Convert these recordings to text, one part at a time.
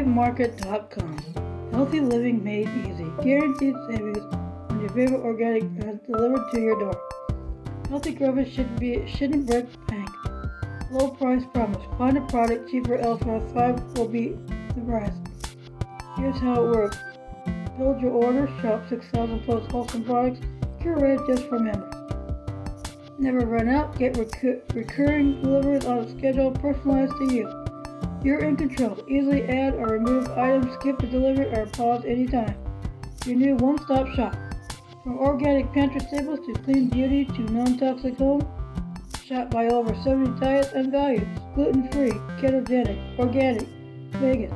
ThriveMarket.com. Healthy living made easy. Guaranteed savings on your favorite organic brands delivered to your door. Healthy growers should be shouldn't break the bank. Low price promise. Find a product cheaper elsewhere. Thrive will be the price. Here's how it works. Build your order. Shop 6,000 plus wholesome products curated just for members. Never run out. Get recur- recurring deliveries on a schedule personalized to you. You're in control. Easily add or remove items, skip the delivery, or pause anytime. Your new one-stop shop. From organic pantry staples to clean beauty to non-toxic home, shop by over 70 diets and values. Gluten-free, ketogenic, organic, vegan.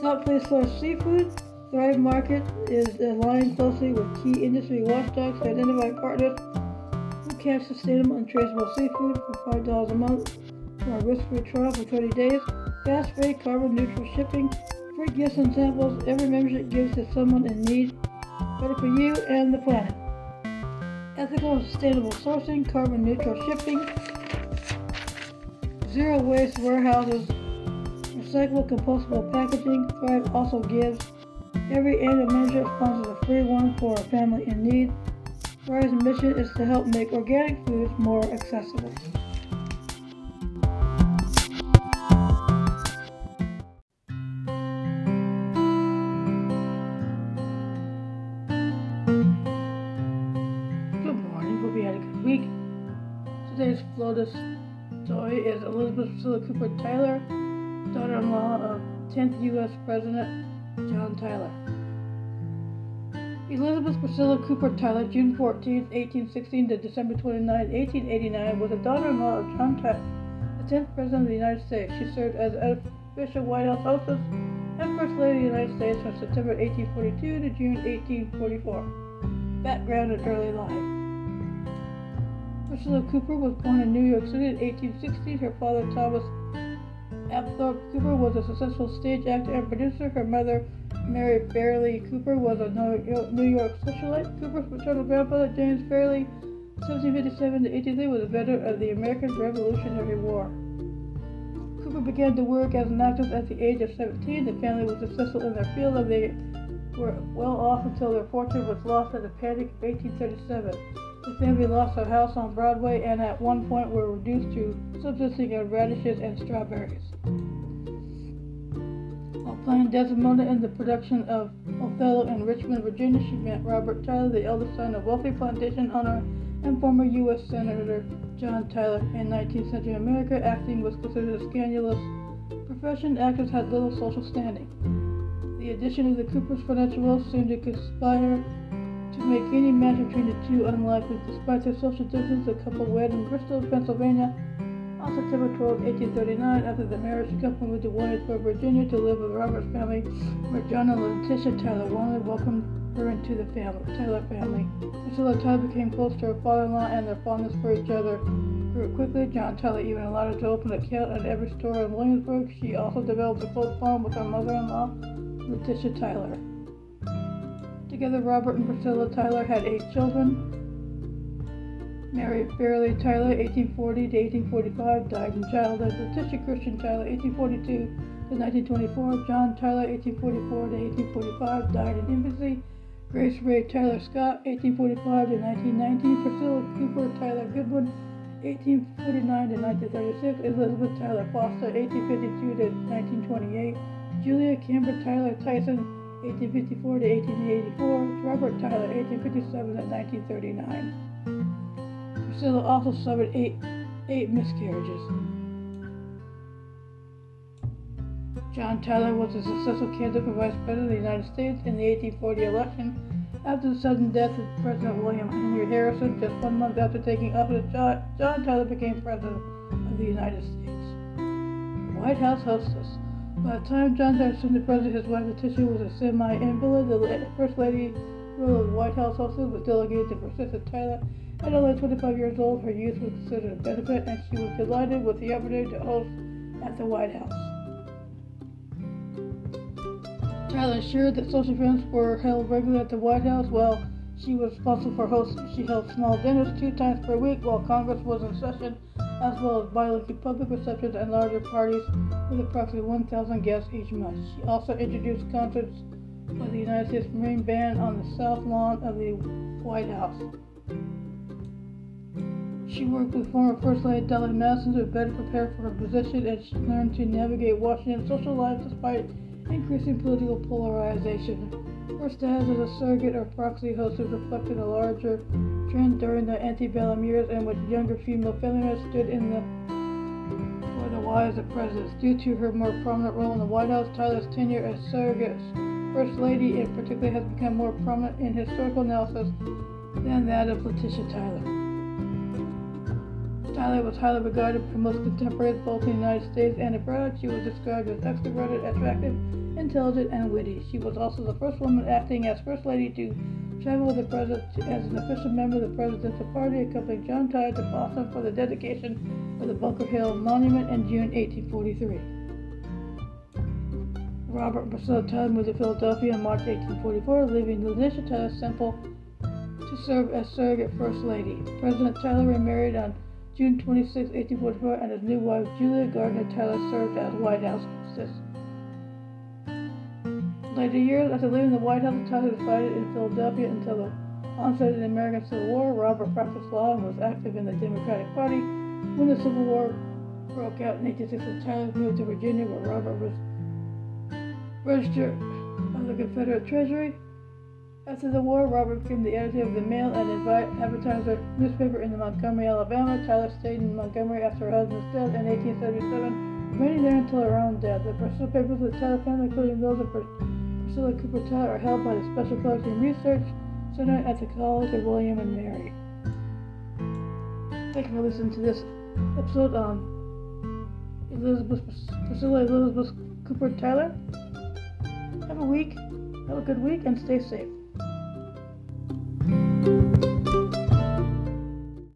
Top place for seafood, Thrive Market is aligned closely with key industry watchdogs to identify partners who catch sustainable and traceable seafood for $5 a month for a risk-free trial for 30 days. Fast free, carbon neutral shipping, free gifts and samples. Every membership gives to someone in need. Better for you and the planet. Ethical and sustainable sourcing, carbon neutral shipping, zero waste warehouses, recyclable compostable packaging. Thrive also gives. Every annual membership sponsors a free one for a family in need. Thrive's mission is to help make organic foods more accessible. Flotus story is Elizabeth Priscilla Cooper Tyler, daughter in law of 10th U.S. President John Tyler. Elizabeth Priscilla Cooper Tyler, June 14, 1816 to December 29, 1889, was a daughter in law of John Tyler, the 10th President of the United States. She served as official White House hostess and First Lady of the United States from September 1842 to June 1844. Background and early life. Priscilla Cooper was born in New York City in 1860. Her father, Thomas Abthorpe Cooper, was a successful stage actor and producer. Her mother, Mary Fairlie Cooper, was a New York socialite. Cooper's maternal grandfather, James Fairlie, 1757 to 1830, was a veteran of the American Revolutionary War. Cooper began to work as an actress at the age of 17. The family was successful in their field and they were well off until their fortune was lost in the Panic of 1837. The family lost their house on Broadway and at one point were reduced to subsisting on radishes and strawberries. While playing Desdemona in the production of Othello in Richmond, Virginia, she met Robert Tyler, the eldest son of wealthy plantation owner and former U.S. Senator John Tyler. In 19th century America, acting was considered a scandalous profession. Actors had little social standing. The addition of the Cooper's financial wealth seemed to conspire make any match between the two unlikely. Despite their social distance, the couple wed in Bristol, Pennsylvania on September 12, 1839. After the marriage, the couple moved to Williamsburg, Virginia to live with Robert's family, where John and Letitia Tyler warmly welcomed her into the family, Tyler family. Priscilla Tyler became close to her father-in-law and their fondness for each other grew quickly. John Tyler even allowed her to open a account at every store in Williamsburg. She also developed a close bond with her mother-in-law, Letitia Tyler. Together, Robert and Priscilla Tyler had eight children. Mary Fairlie Tyler, 1840 to 1845, died in childhood. Letitia Christian Tyler, 1842 to 1924. John Tyler, 1844 to 1845, died in infancy. Grace Ray Tyler Scott, 1845 to 1919. Priscilla Cooper Tyler Goodwin, 1849 to 1936. Elizabeth Tyler Foster, 1852 to 1928. Julia Campbell Tyler Tyson, 1854 to 1884, Robert Tyler, 1857 to 1939. Priscilla also suffered eight, eight miscarriages. John Tyler was a successful candidate for Vice President of the United States in the 1840 election. After the sudden death of President William Henry Harrison, just one month after taking office, John, John Tyler became President of the United States. White House hostess. By the time John Jefferson, the president, his wife Letitia was a semi-invalid, the First Lady role of the White House also was delegated to Priscilla Tyler. At only 25 years old, her youth was considered a benefit, and she was delighted with the opportunity to host at the White House. Tyler assured that social events were held regularly at the White House while she was responsible for hosting. She held small dinners two times per week while Congress was in session as well as bi-weekly public receptions and larger parties with approximately 1,000 guests each month. She also introduced concerts by the United States Marine Band on the south lawn of the White House. She worked with former First Lady Dolley Madison to better prepare for her position, and she learned to navigate Washington's social life despite increasing political polarization. Her status as a surrogate or proxy hostess reflected a larger trend during the antebellum years in which younger female feminists stood in the for the wives of presidents. Due to her more prominent role in the White House, Tyler's tenure as surrogate First Lady in particular has become more prominent in historical analysis than that of Letitia Tyler. Tyler was highly regarded by most contemporaries both in the United States and abroad. She was described as extroverted, attractive, intelligent, and witty. She was also the first woman acting as First Lady to travel with the President as an official member of the Presidential Party, accompanying John Tyler to Boston for the dedication of the Bunker Hill Monument in June 1843. Robert Priscilla Tyler moved to Philadelphia in March 1844, leaving Letitia Tyler Semple to serve as surrogate First Lady. President Tyler remarried on June 26, 1844, and his new wife, Julia Gardiner Tyler, served as White House hostess. Later years, after leaving the White House, Tyler resided in Philadelphia until the onset of the American Civil War. Robert practiced law and was active in the Democratic Party. When the Civil War broke out in 1860, Tyler moved to Virginia, where Robert was registered of the Confederate Treasury. After the war, Robert became the editor of the Mail and Advertiser newspaper in Montgomery, Alabama. Tyler stayed in Montgomery after her husband's death in 1877, remaining there until her own death. The personal papers of the Tyler family, including those of Priscilla Cooper Tyler, are held by the Special Collection Research Center at the College of William and Mary. Thank you for listening to this episode on Elizabeth Priscilla Elizabeth Cooper Tyler. Have a week, have a good week, and stay safe.